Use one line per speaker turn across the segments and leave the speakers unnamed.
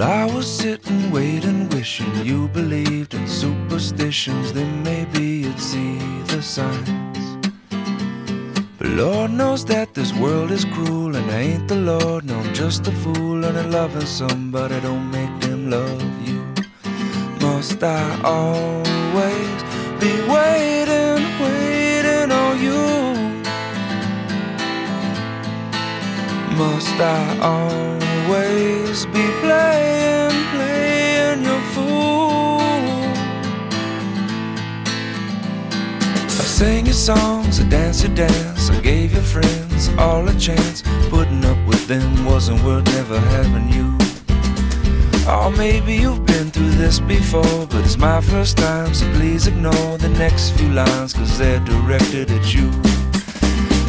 Well, I was sitting, waiting, wishing you believed in superstitions. Then maybe you'd see the signs. But Lord knows that this world is cruel, and I ain't the Lord. No, I'm just a fool, and I'm loving somebody don't make them love you. Must I always be waiting, waiting on you? Must I always be playing, songs, I dance your dance, I gave your friends all a chance. Putting up with them wasn't worth never having you. Oh, maybe you've been through this before, but it's my first time, so please ignore the next few lines, cause they're directed at you.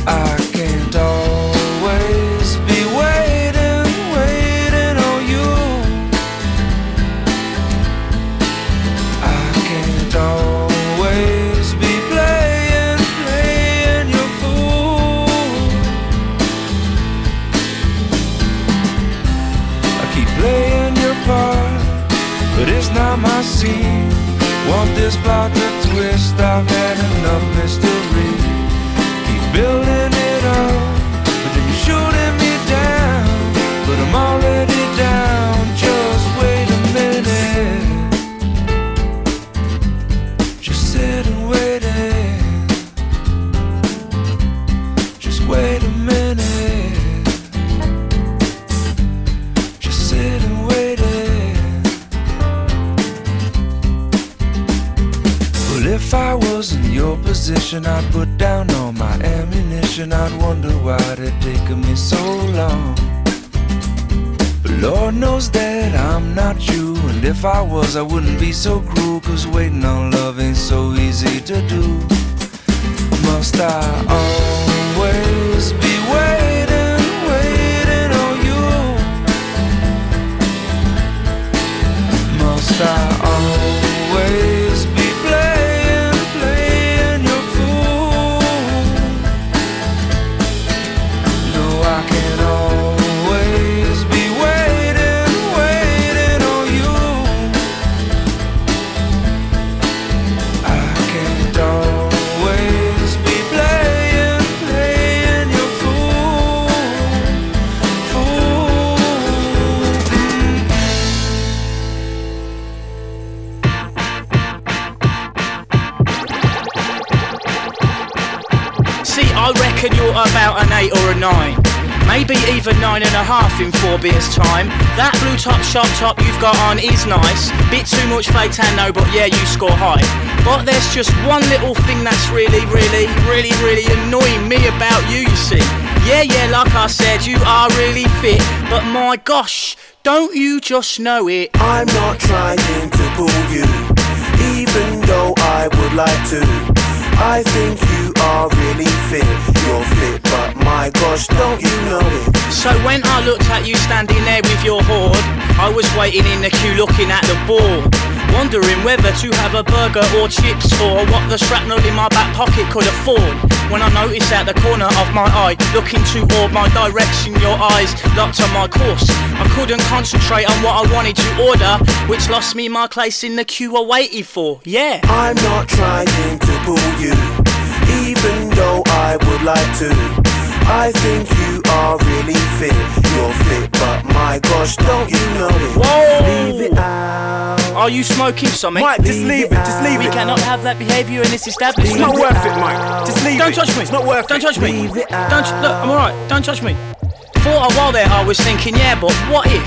I can't always This plot to twist? I've had enough mystery. Keep building position, I'd put down all my ammunition. I'd wonder why it taken me so long. But Lord knows that I'm not you. And if I was, I wouldn't be so cruel. Cause waiting on love ain't so easy to do. Must I always be waiting, waiting on you? Must I always
an 8 or a 9. Maybe even nine and a half in four beers time. That blue top shop top you've got on is nice. Bit too much fake tan no, but yeah, you score high. But there's just one little thing that's really, really, really, really annoying me about you, you see. Yeah, yeah, like I said, you are really fit. But my gosh, don't you just know it?
I'm not trying to pull you, even though I would like to. I think you are really fit. You're fit, but my gosh, don't you know it?
So when I looked at you standing there with your hoard, I was waiting in the queue looking at the board. Wondering whether to have a burger or chips or what the shrapnel in my back pocket could afford. When I noticed at the corner of my eye, looking toward my direction, your eyes locked on my course. I couldn't concentrate on what I wanted to order, which lost me my place in the queue I waited for. Yeah.
I'm not trying to pull you, even though I would like to. I think you are really fit. You're fit, but my gosh, don't you know it?
Whoa!
Leave it out.
Are you smoking something?
Mike, just leave it, just leave
we
it.
We cannot have that behaviour in this establishment.
It's not worth it, Mike. Just leave it.
Don't
it.
touch me.
It's not worth
Don't
it.
touch me.
Leave it
Don't look. I'm alright. Don't touch me. For a while there, I was thinking, yeah, but what if?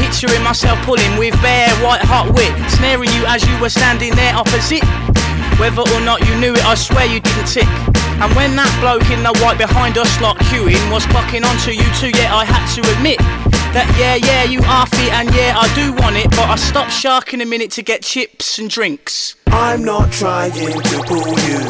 Picturing myself pulling with bare white hot wit, snaring you as you were standing there opposite. Whether or not you knew it, I swear you didn't tick. And when that bloke in the white behind us lot queuing was clocking onto you too, yeah, I had to admit that yeah, yeah, you are fit and yeah, I do want it, but I stopped sharking a minute to get chips and drinks.
I'm not trying to pull you,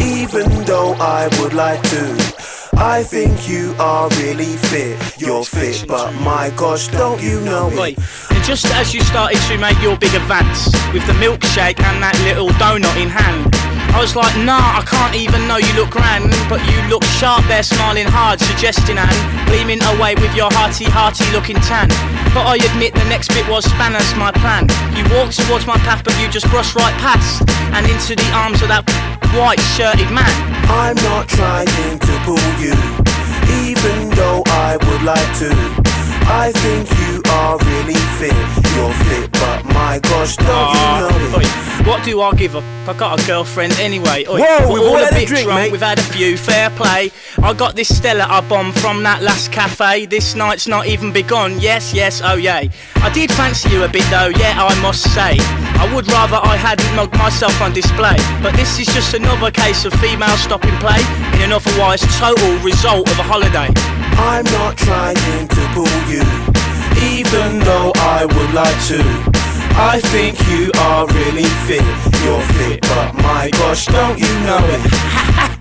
even though I would like to. I think you are really fit. You're fit, but my gosh, don't you know it?
and just as you started to make your big advance with the milkshake and that little donut in hand, I was like, nah, I can't even know you look grand, but you look sharp there, smiling hard, suggesting and gleaming away with your hearty, hearty looking tan. But I admit the next bit was spanners my plan. You walked towards my path, but you just brushed right past and into the arms of that white shirted man.
I'm not trying to pull you, even though I would like to. I think you are really fit. You're fit, but my gosh, don't
Ah,
you know
oi,
it?
What do I give a? f- I got a girlfriend anyway. Oi,
Whoa,
we're
we've all
all a
had a
bit
drink,
drunk.
mate.
We've had a few. Fair play. I got this Stella I bombed from that last cafe. This night's not even begun. Yes, yes, oh yay. I did fancy you a bit though. Yeah, I must say. I would rather I hadn't mugged myself on display. But this is just another case of female stopping play in an otherwise total result of a holiday.
I'm not trying to pull you, even though I would like to. I think you are really fit. You're fit, but my gosh, don't you know it?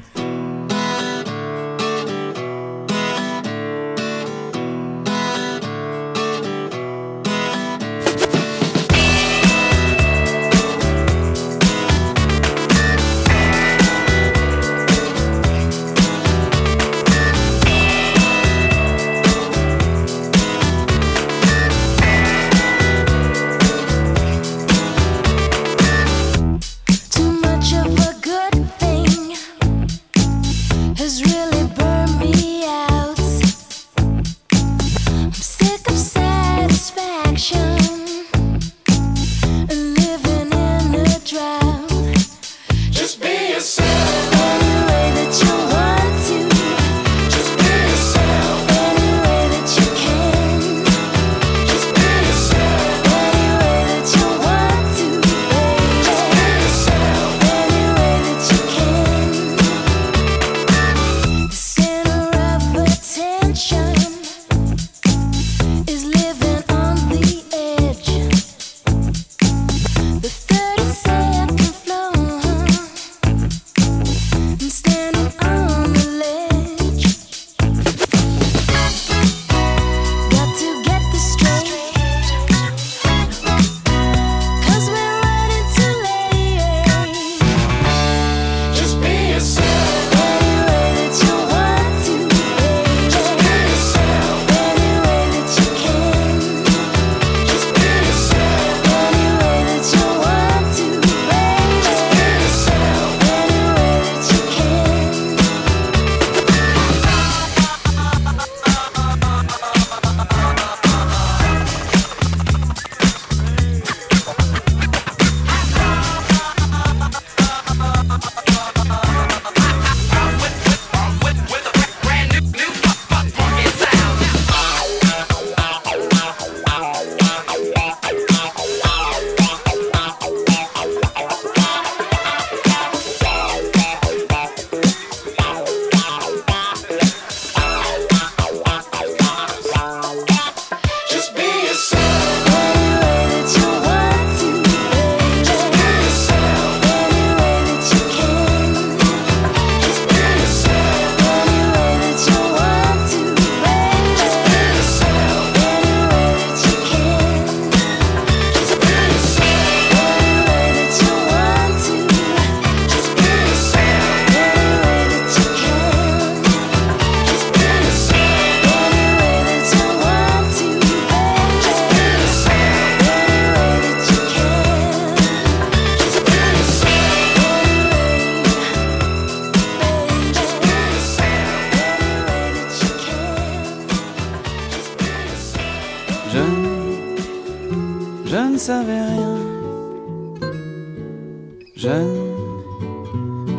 je ne savais rien.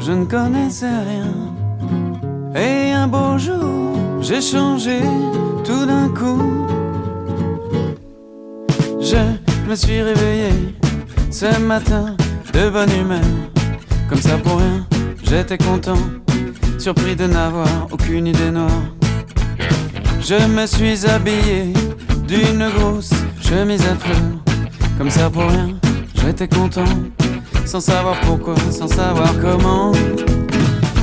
Je ne connaissais rien. Et un beau jour, j'ai changé tout d'un coup. Je me suis réveillé ce matin de bonne humeur. Comme ça pour rien, j'étais content, surpris de n'avoir aucune idée noire. Je me suis habillé d'une grosse chemise à fleurs. Comme ça pour rien, j'étais content. Sans savoir pourquoi, sans savoir comment.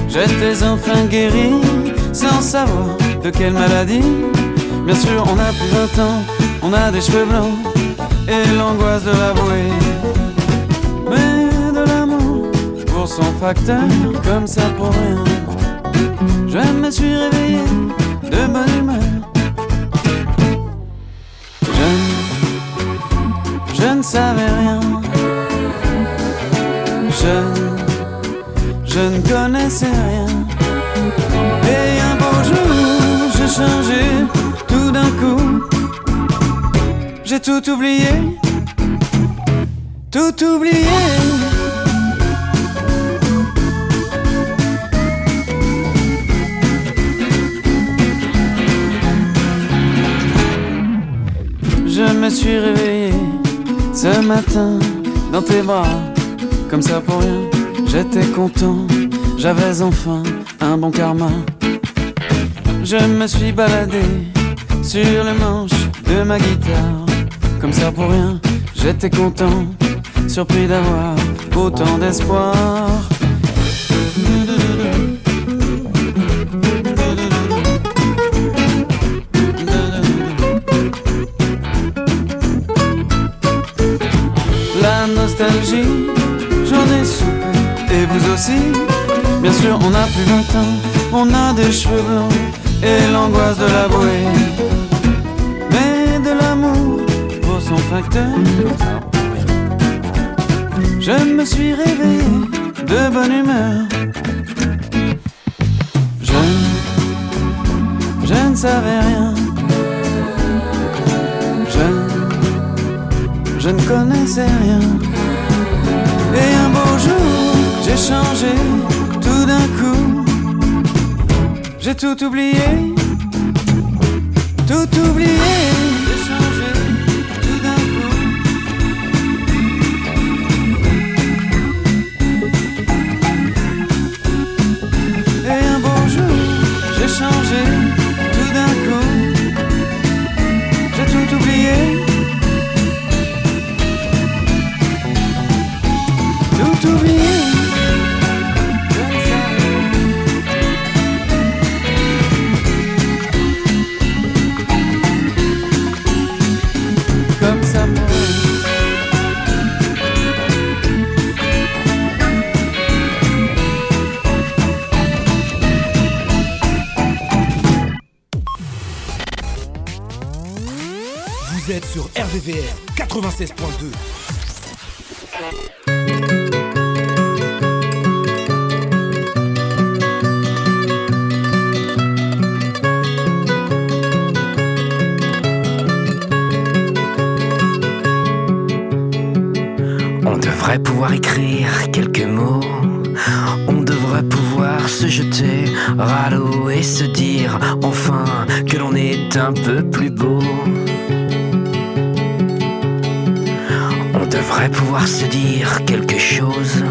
J'étais enfin guéri, sans savoir de quelle maladie. Bien sûr, on a plus 20 ans, on a des cheveux blancs et l'angoisse de l'avouer. Mais de l'amour pour son facteur, comme ça pour rien. Je me suis réveillé de bonne humeur. Je, je ne savais rien. Je, je ne connaissais rien. Et un beau jour, j'ai changé tout d'un coup. J'ai tout oublié, tout oublié. Je me suis réveillé ce matin dans tes bras, comme ça pour rien. J'étais content, j'avais enfin un bon karma. Je me suis baladé sur le manche de ma guitare, comme ça pour rien. J'étais content, surpris d'avoir autant d'espoir. J'en ai soupé, et vous aussi. Bien sûr, on n'a plus 20 ans, on a des cheveux blancs et l'angoisse de l'avouer. Mais de l'amour pour son facteur. Je me suis réveillé de bonne humeur. Je, je ne savais rien. Je, je ne connaissais rien. J'ai changé tout d'un coup. J'ai tout oublié, tout oublié.
Pouvoir écrire quelques mots. On devrait pouvoir se jeter à l'eau et se dire enfin que l'on est un peu plus beau. On devrait pouvoir se dire quelque chose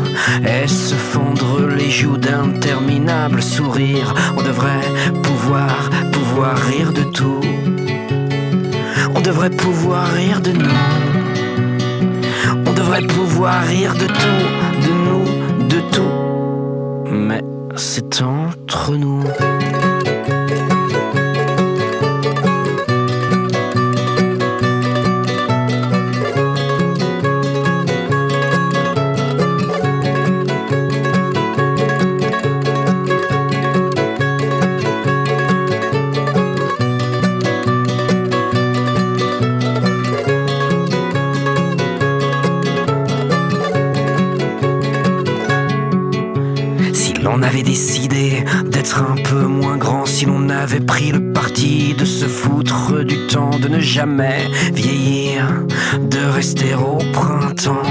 et se fondre les joues d'interminables sourires? On devrait pouvoir, pouvoir rire de tout. On devrait pouvoir rire de nous. On devrait pouvoir rire de tout, décidé d'être un peu moins grand, si l'on avait pris le parti de se foutre du temps, de ne jamais vieillir, de rester au printemps.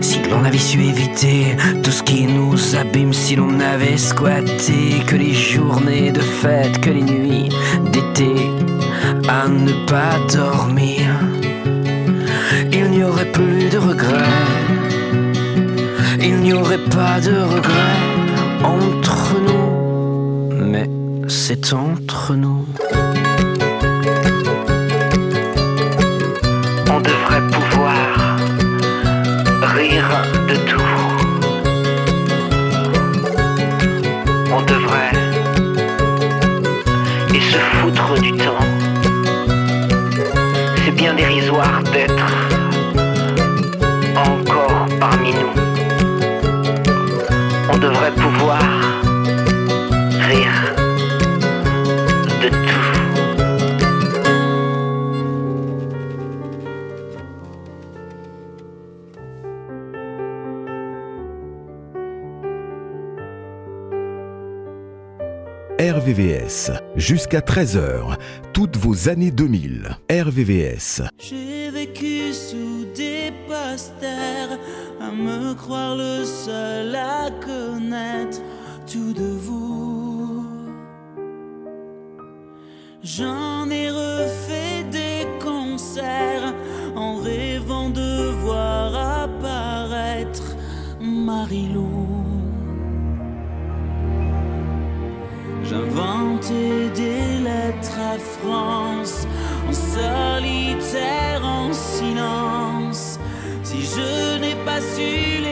Si l'on avait su éviter tout ce qui nous abîme, si l'on avait squatté que les journées de fête, que les nuits d'été à ne pas dormir, il n'y aurait plus de regrets il n'y aurait pas de regrets entre nous, mais c'est entre nous. On devrait pouvoir rire de tout. On devrait et se foutre du temps. C'est bien dérisoire d'être encore
parmi nous devrait pouvoir rire de tout.
RVVS, jusqu'à 13h, toutes vos années 2000. RVVS.
me croire le seul à connaître tout de vous. J'en ai refait des concerts en rêvant de voir apparaître Marilou. J'inventais des lettres à France en solitaire, en silence. Si je
pas
sûr.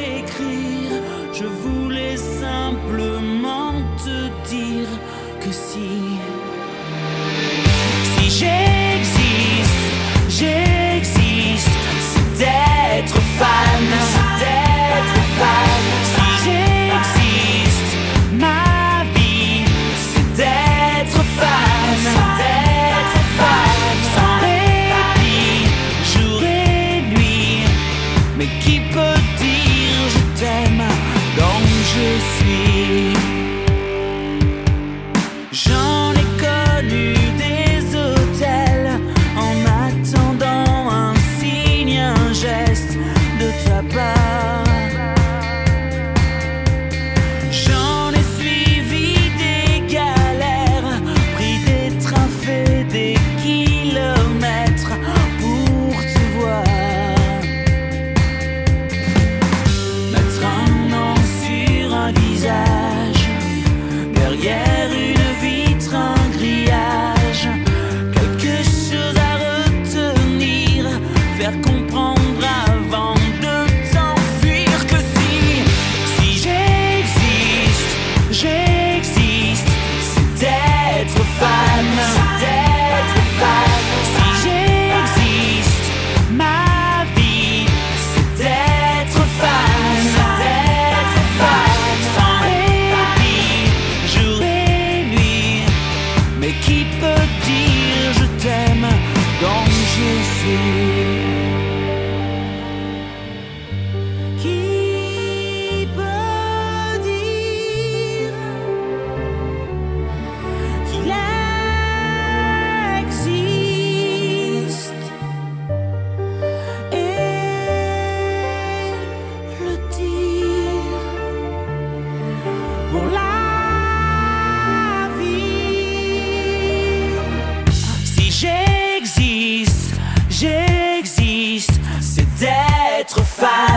fire.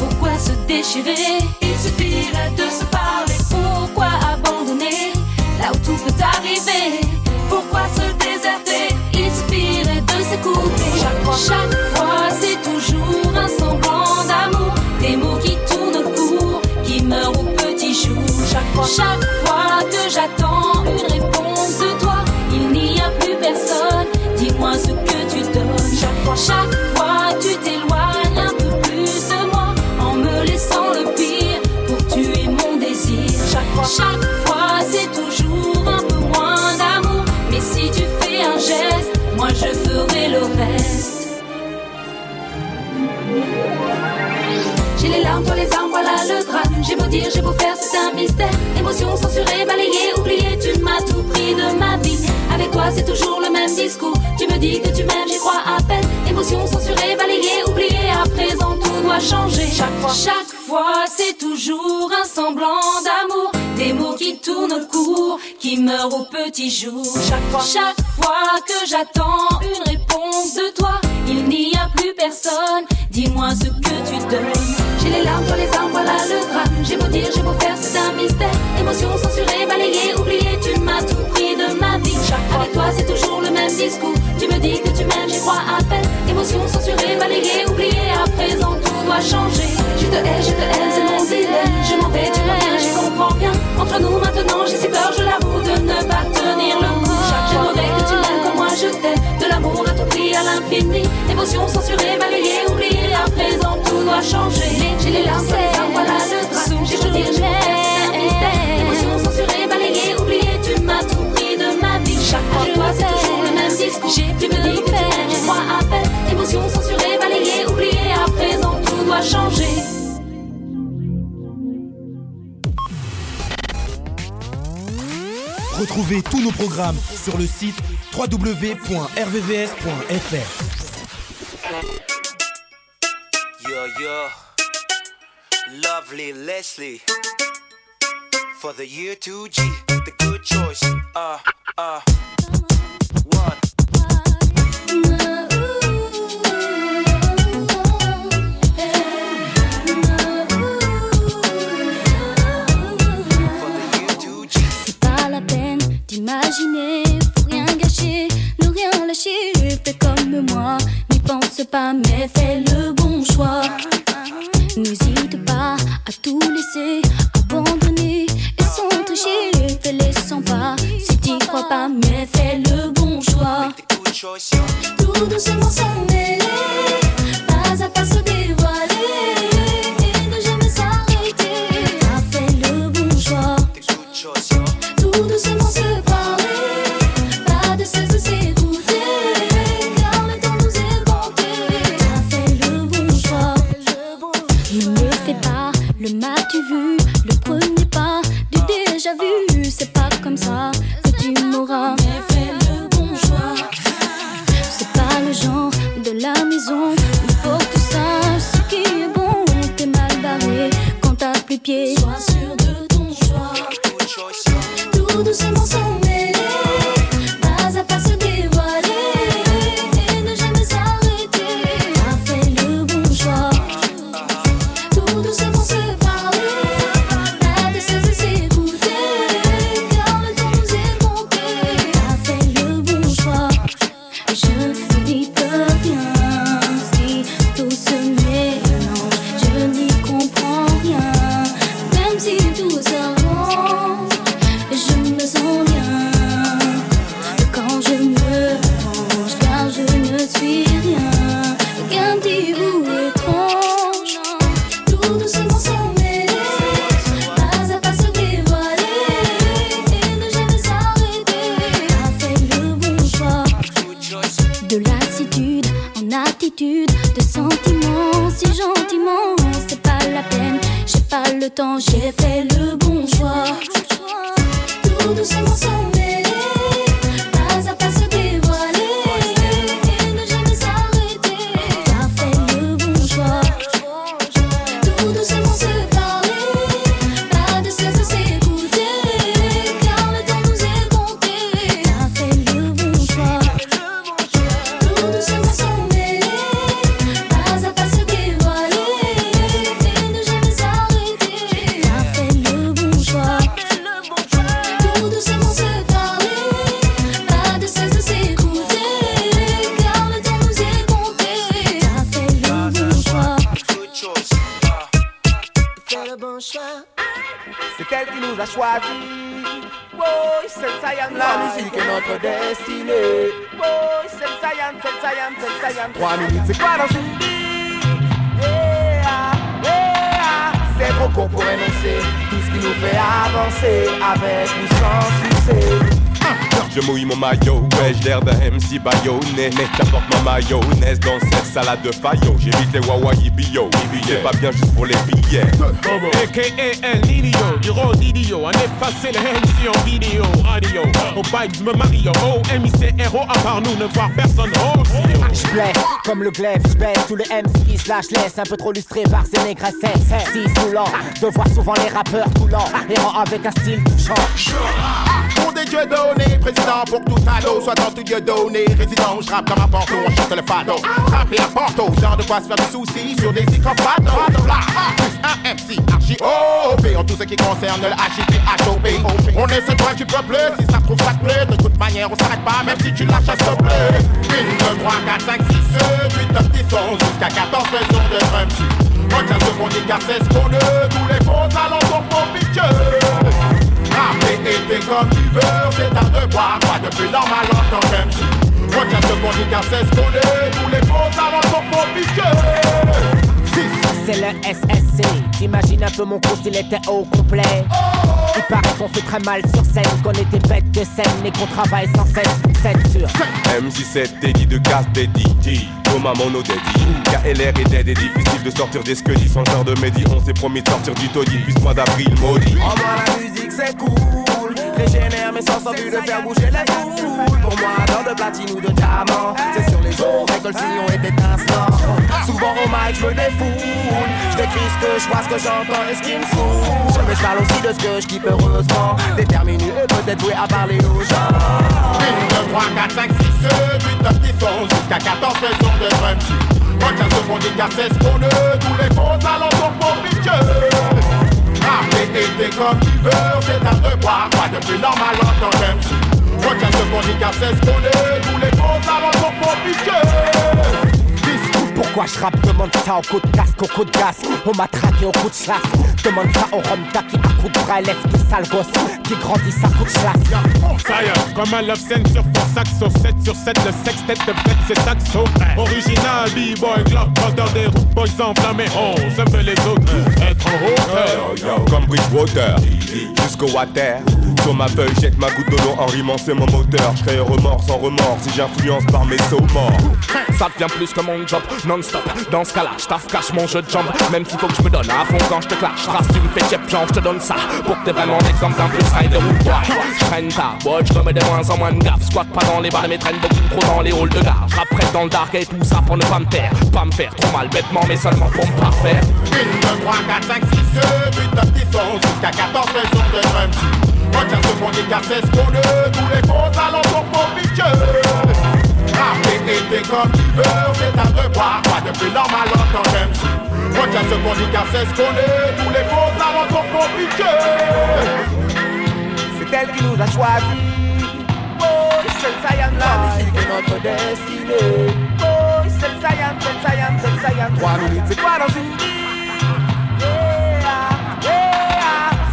Pourquoi se déchirer? Il suffirait de se parler. Pourquoi abandonner? Là où tout peut arriver Pourquoi se déserter? Il suffirait de s'écouter. Chaque fois, chaque fois c'est toujours un semblant d'amour. Des mots qui tournent court, qui meurent au petit jour. Chaque fois, chaque fois que j'attends une réponse de toi, il n'y a plus personne. Dis-moi ce que tu donnes. Chaque fois, chaque
larmes, toi les armes, voilà le drame. J'ai beau dire, j'ai beau faire, c'est un mystère. Émotion censurée, balayée, oubliée, tu m'as tout pris de ma vie. Avec toi, c'est toujours le même discours. Tu me dis que tu m'aimes, j'y crois à peine. Émotion censurée, balayée, oubliée, à présent tout doit changer. Chaque fois, chaque fois, c'est toujours un semblant d'amour. Des mots qui tournent court, qui meurent au petit jour. Chaque fois, chaque fois que j'attends une réponse de toi, plus personne. Dis-moi ce que tu donnes. J'ai les larmes, toi les armes, voilà le drame. J'ai beau dire, j'ai beau faire, c'est un mystère. Émotion censurée, balayée, oubliée, tu m'as tout pris de ma vie. Avec toi, c'est toujours le même discours. Tu me dis que tu m'aimes, j'y crois à peine. Émotion censurée, balayée, oubliée, à présent tout doit changer. Je te hais, je te hais, c'est mon dilemme. Je m'en vais, tu reviens, j'y comprends rien. Entre nous maintenant, j'ai si peur, je l'avoue, de ne pas tenir le coup. J'aimerais que tu m'aimes comme moi je t'aime. L'amour à tout prix, à l'infini. Émotion censurée, balayée, oubliée, à présent tout doit changer. J'ai les larmes,
Retrouvez tous nos programmes sur le site www.rvvs.fr.
Yo, yo. Lovely Leslie. For the year 2G, the good choice. Uh, uh. One.
Pas, mais fais le bon choix. N'hésite pas à tout laisser, abandonner et sans tricher. Fais-les sans pas, si t'y crois pas, mais fais le bon choix. Tout doucement s'en Doucement s'en
Boy, c'est Saiyan, c'est Saiyan, c'est Saiyan. Trois minutes, c'est quoi dans une vie? Yeah, yeah. C'est trop court pour énoncer tout ce qui nous fait avancer avec ou sans succès.
Je mouille mon maillot, ouais, j'ai l'air d'un MC baïonné. J'apporte ma mayonnaise dans cette salade de faillot. J'évite les wawaï bio. C'est pas bien juste pour les billets.
AKA El Nino, du rôle d'idiot. On effacer les MC en vidéo, radio. Au bike, me Mario. Oh, MIC héros, à part nous, ne voir personne. Oh,
Je comme le glaive, je tous les MC qui se laisse un peu trop lustré par ces négresses Si saoulant de voir souvent les rappeurs coulants errant avec un style touchant
Pour des dieux donnés, président pour tout ado, soit dans tout dieu donné, résident, je rappe comme un porto, on chante le fado. Rapper à Porto, genre de quoi se faire du souci. Sur des icophados. Là, un MC, archi OP, en tout ce qui concerne le HIP, HOP. On est cette voix du peuple, si ça trouve ça te plaît, de toute manière on s'arrête pas, même si tu lâches à te plaît. 1, 2, 3, 4, 5, 6, 7, 8, 9, 10, 11, jusqu'à 14 raisons de drum Retiens ce qu'on dit car c'est ce qu'on est, tous les faux alentours pour piquer. Et comme tu veux, c'est un devoir, pas de plus normal en tant qu'MC. Retiens ce qu'on dit qu'on est, tous les faux alentours pour piquer.
C'est le SSC, t'imagines un peu mon cours s'il était au complet Il paraît qu'on fait très mal sur scène, qu'on était bête de scène et qu'on travaille sans cesse, c'est sûr
MC7, Teddy de casse Teddy. Thomas Mono Daddy. KLR est dead et difficile de sortir des scudies. Sans genre de médi, on s'est promis de sortir du taudis. Puis ce mois d'avril maudit.
En moi la musique c'est cool Régénère mais sans envie de faire bouger les foules. Pour moi dans de platine ou de diamant C'est sur les eaux, récolte sillon et d'étincelant Souvent au mic je me défoule. Je décris ce que je vois, ce que j'entends et ce qui me fout. Mais je parle aussi de ce que je kiffe heureusement. Déterminé et peut-être doué à parler aux gens.
1, 2, 3, 4, 5, 6, 7, 8, 9, 10, 11, jusqu'à 14 raisons de qu'on dit car c'est ce qu'on est, tous les faux alentours pour piquer. T'es comme tu veux, c'est un devoir, pas de plus normal en tant qu'MC. Retiens ce qu'on dit c'est ce qu'on est, tous les faux alentours pour piquer.
Pourquoi je rappe Demande ça au coup de casque, au coup de gaz On m'a traqué au coup de chasse Demande ça au Romta qui à coup de bras sales gosses Qui grandissent à coup de chasse
comme un love scène sur fond saxo 7 sur 7, le sextet de fête c'est saxo Original, b-boy, globe, des routes, boys enflammés On se fait les autres, être en hauteur
Comme Bridgewater, jusqu'au water. Sur ma feuille, jette ma goutte d'eau en rimant, c'est mon moteur. Je crée remords sans remords si j'influence par mes sauts morts.
Ça devient plus que mon job, non-stop. Dans ce cas-là, je taffe, cache mon jeu de jambes. Même s'il faut que je me donne à fond quand je te clash. Race, tu me fais tiep, genre, je te donne ça. Pour que t'aies vraiment l'exemple d'un plus rider ou quoi? Je traîne tard, boy, je remets de moins en moins de gaffe. Squat pas dans les bars, mais traîne beaucoup trop dans les halls de gare. Je rapprête dans le dark et tout ça pour ne pas me taire. Pas me faire trop mal bêtement, mais seulement pour me parfaire.
1, 2, 3, 4, 5, 6, 7, 8, 9, 10, 11, jusqu'à 14 raisons de drum Retiens ce qu'on dit car c'est ce qu'on est, tous les faux alentours pour piquer? Rapper et t'es comme tu veux, c'est un devoir, pas de plus normal en tant qu'MC. Retiens ce qu'on dit car c'est ce qu'on est, tous les faux alentours pour piquer.
C'est elle qui nous a choisis. Oh, c'est le Saiyan La musique est notre destinée. Oh, c'est le Saiyan, c'est le Saiyan, c'est le Saiyan. Trois minutes, c'est quoi dans une vie?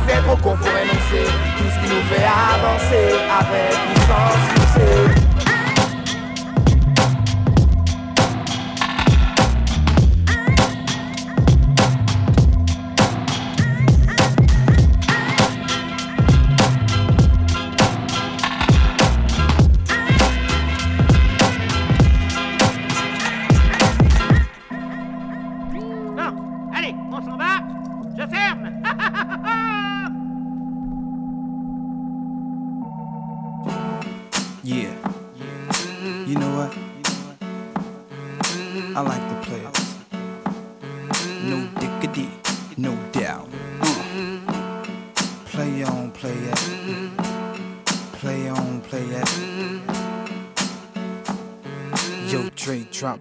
C'est trop con pour énoncer tout ce qui nous fait avancer avec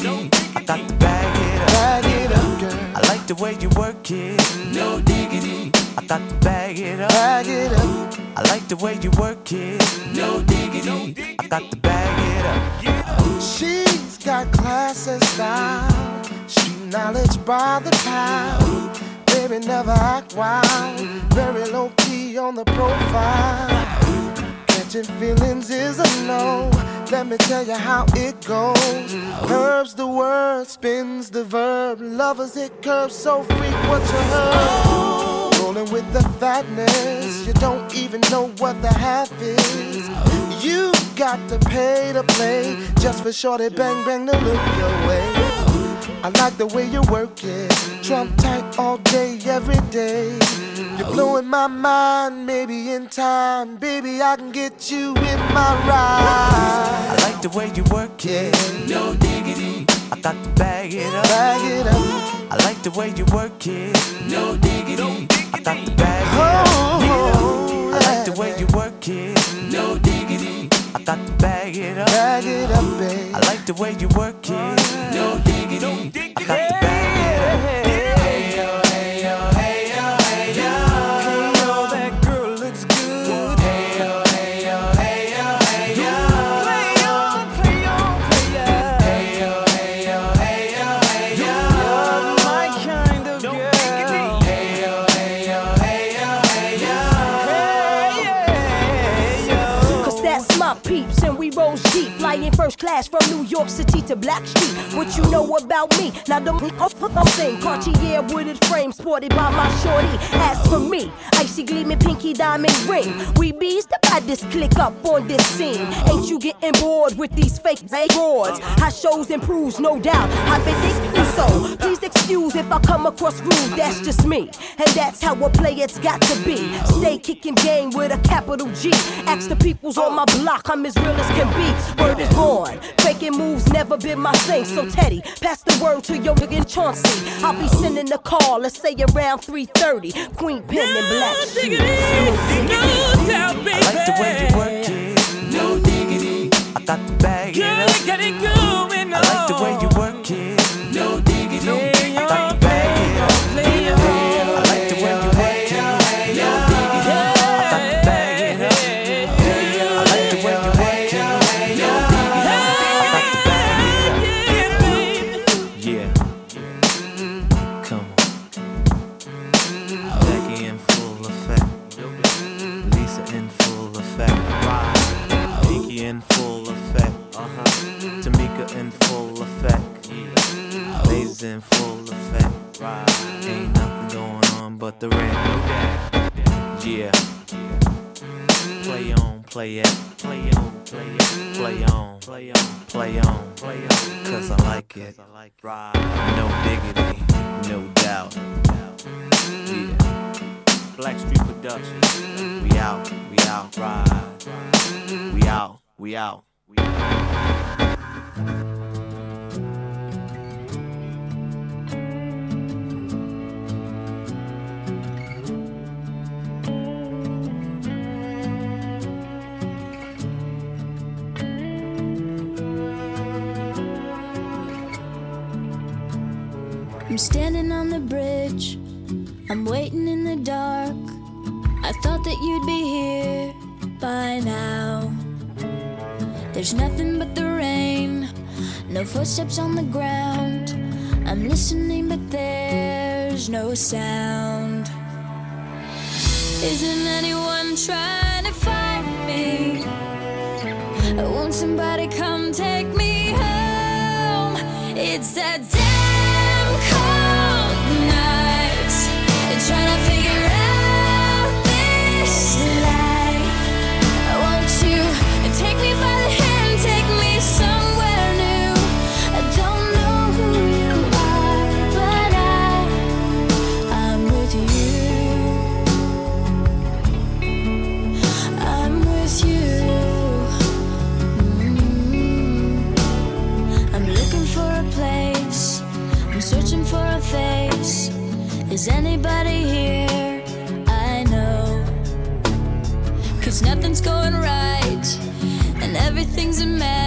I got to bag it up,
bag it up, girl.
I like the way you work it, no diggity. I got to bag it up,
bag it up.
I like the way you work it, no diggity. I got to bag it up.
She's got class and style, street knowledge by the pound. Baby, never act wild, very low key on the profile. Catching feelings is a no. Let me tell you how it goes. Herbs the word, spins the verb. Lovers it curves so freak what you heard. Rolling with the fatness, you don't even know what the half is. You got to pay to play just for shorty bang bang to look your way. I like the way you work it, trump tight all day, every day. You're blowing my mind, maybe in time, baby I can get you in my ride.
I like the way you work it, no diggity. I got to bag it up,
bag it up.
I like the way you work it, no diggity. I got to bag it
Oh,
up. I like the way you work it, no diggity. I got to bag it up,
bag it up, babe.
I like the way you work it, no diggity. I got to bag it up.
First class from New York City to Black Street. What you know about me? Now the thing, Cartier wooded frame sported by my shorty. As for me, icy gleaming pinky diamond ring. We bees the baddest click up on this scene. Ain't you getting bored with these fake broads? How shows improves, no doubt. I've been thinking so. Please excuse if I come across rude. That's just me, and that's how a it's got to be. Stay kicking game with a capital G. Ask the peoples on my block, I'm as real as can be. Word is born. Faking moves never been my thing. So Teddy, pass the word to your nigga Chauncey. I'll be sending a call, let's say around 3:30. Queen Pen and Black Shoes.
I like the way you work it, no diggity. I got to bag it up.
Get it going
on but the red. Yeah. Play on, play it. Play on, play it. Play on, play on, play on, play on. Cause I like it. No diggity, no doubt. Yeah. Blackstreet Productions. We out, we out, ride. We out, we out.
I'm standing on the bridge. I'm waiting in the dark. I thought that you'd be here by now. There's nothing but the rain, no footsteps on the ground. I'm listening, but there's no sound. Isn't anyone trying to find me? Won't somebody come take me home? It's that Take me back Anybody here? I know. Cause nothing's going right, and everything's a mess,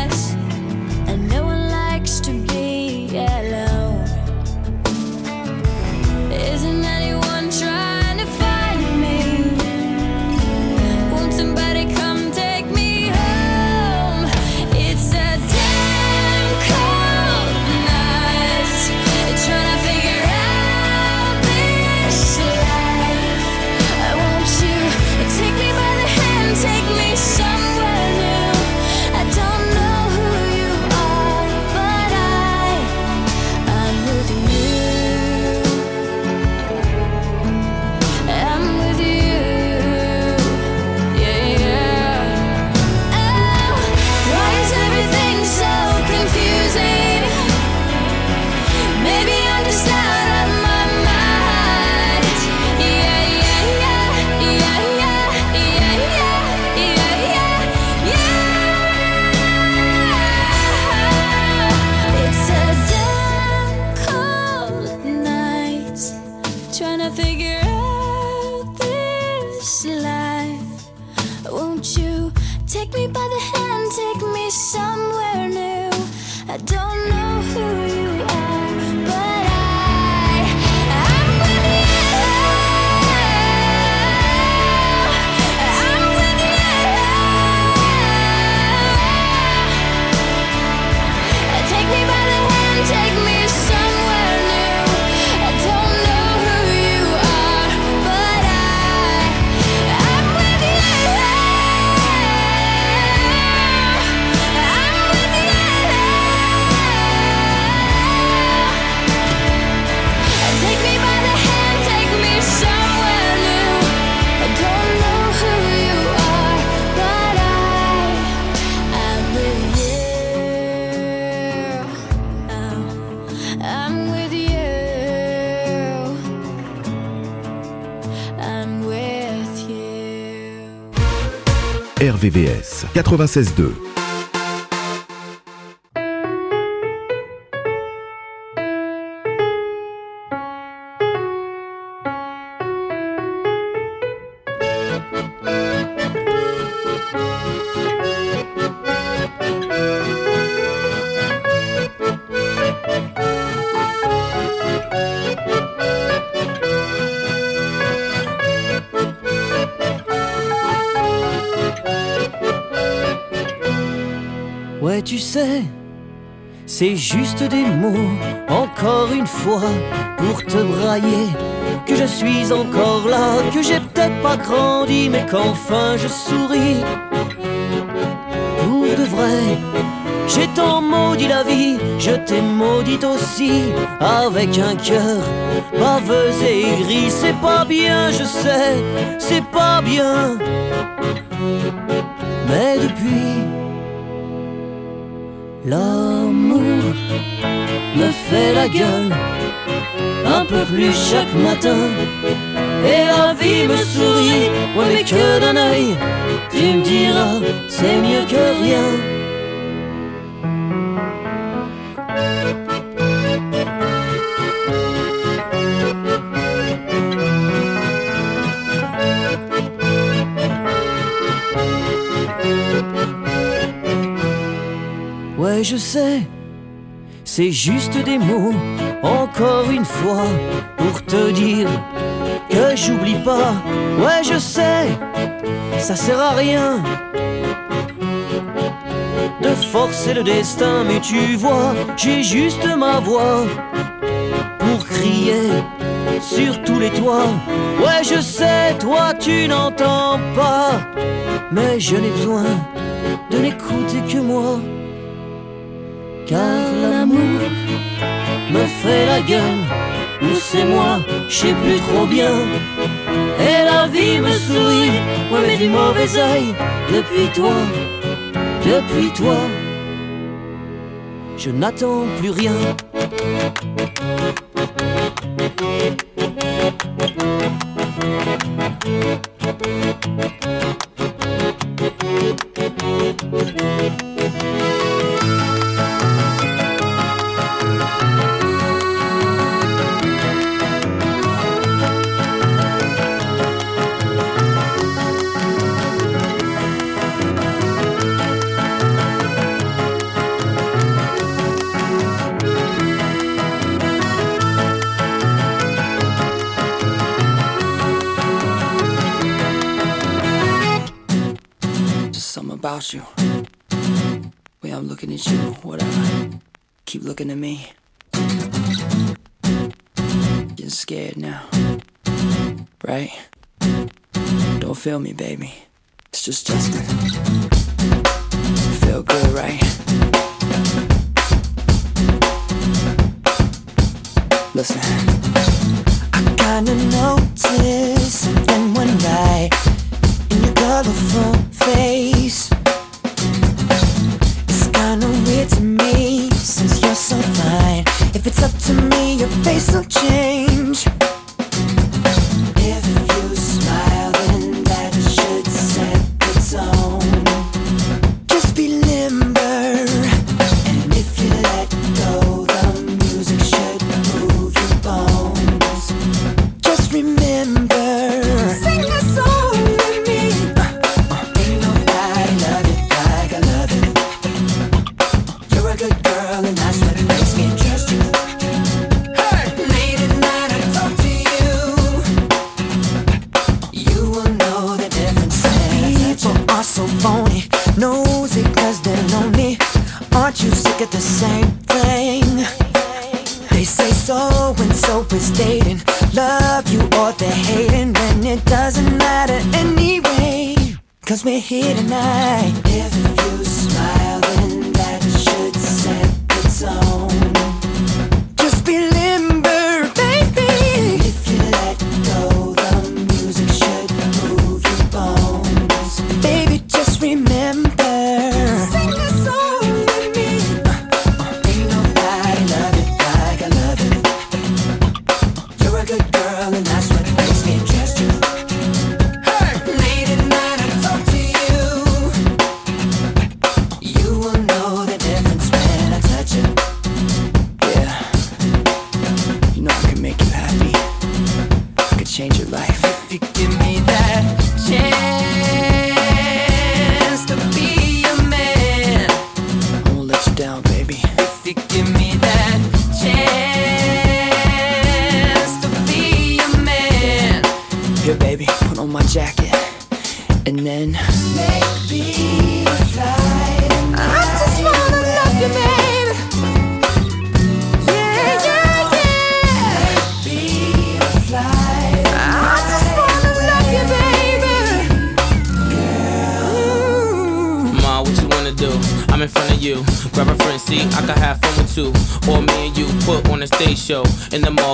VVS 96.2.
c'est juste des mots, encore une fois, pour te brailler. Que je suis encore là, que j'ai peut-être pas grandi, mais qu'enfin je souris. Pour de vrai, j'ai tant maudit la vie, je t'ai maudite aussi, avec un cœur baveux et gris. C'est pas bien, je sais, c'est pas bien. Mais depuis, L'amour me fait la gueule un peu plus chaque matin. Et la vie me sourit, ouais mais que d'un œil, tu me diras, c'est mieux que rien. Ouais, je sais, c'est juste des mots, encore une fois, pour te dire que j'oublie pas. Ouais, je sais, ça sert à rien de forcer le destin, mais tu vois, j'ai juste ma voix pour crier sur tous les toits. Ouais, je sais, toi tu n'entends pas, mais je n'ai besoin de n'écouter que moi car l'amour me fait la gueule. Ou c'est moi, je sais plus trop bien. Et la vie me sourit, ouais mais du mauvais œil. Depuis toi, depuis toi, je n'attends plus rien.
across you. Wait, I'm looking at you, whatever. Keep looking at me. Getting scared now, right? Don't feel me, baby. It's just Justin. Feel good, right? Listen,
I kinda noticed.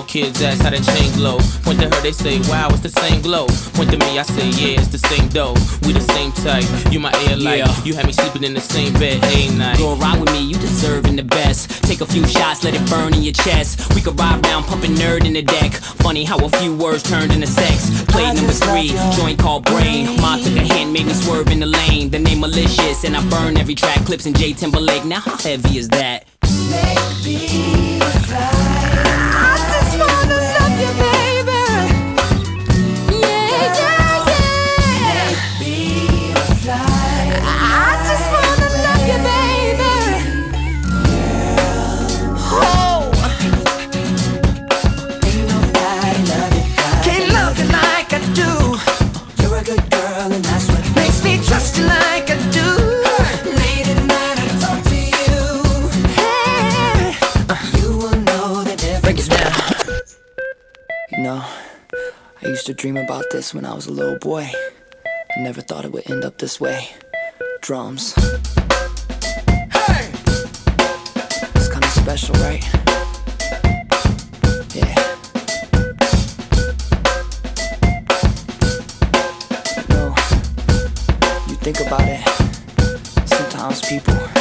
kids ask how that chain glow. Point to her, they say, wow, it's the same glow. Point to me, I say, yeah, it's the same dough. We the same type, you my air light.
Yeah.
You had me sleeping in the same bed, a night.
Go ride with me, you deserving the best. Take a few shots, let it burn in your chest. We could ride round, pumping nerd in the deck. Funny how a few words turned into sex. Play number three, joint called brain. Ma took a hand, made me swerve in the lane. The name malicious, and I burn every track. Clips in J Timberlake, now how heavy is that?
Make me
fly. dream about this when I was a little boy. I never thought it would end up this way. Drums. Hey! It's kinda special, right? Yeah. No, you think about it. Sometimes people.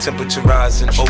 temperature rising. Oh,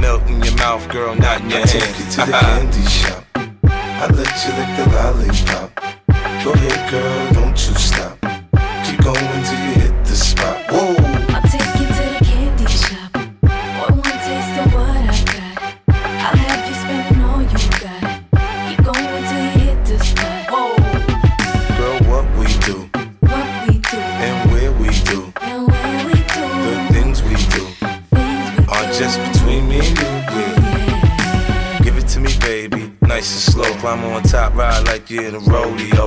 Melt in your mouth, girl, not in your
I
hand.
take you to the candy shop. I let you lick the lollipop. Go ahead, girl.
climb on top, ride like you're in a rodeo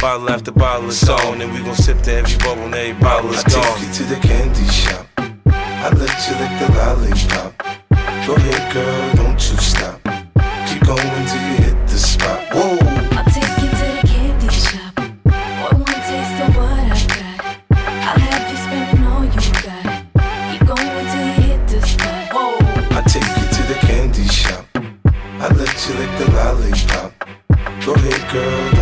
Bottle after bottle is gone and we gon' sip to every bubble and every bottle is gone. I
take
you to the candy shop. I let you lick the lollipop. Go ahead, girl, don't you stop. Keep going till you hit the spot. Whoa.
I
take you to the candy shop. One taste of what I
got. I'll have you spending all you got. Keep going till you hit the spot. Whoa.
I take you to the candy shop. I let you lick the lollipop. Go ahead, girl.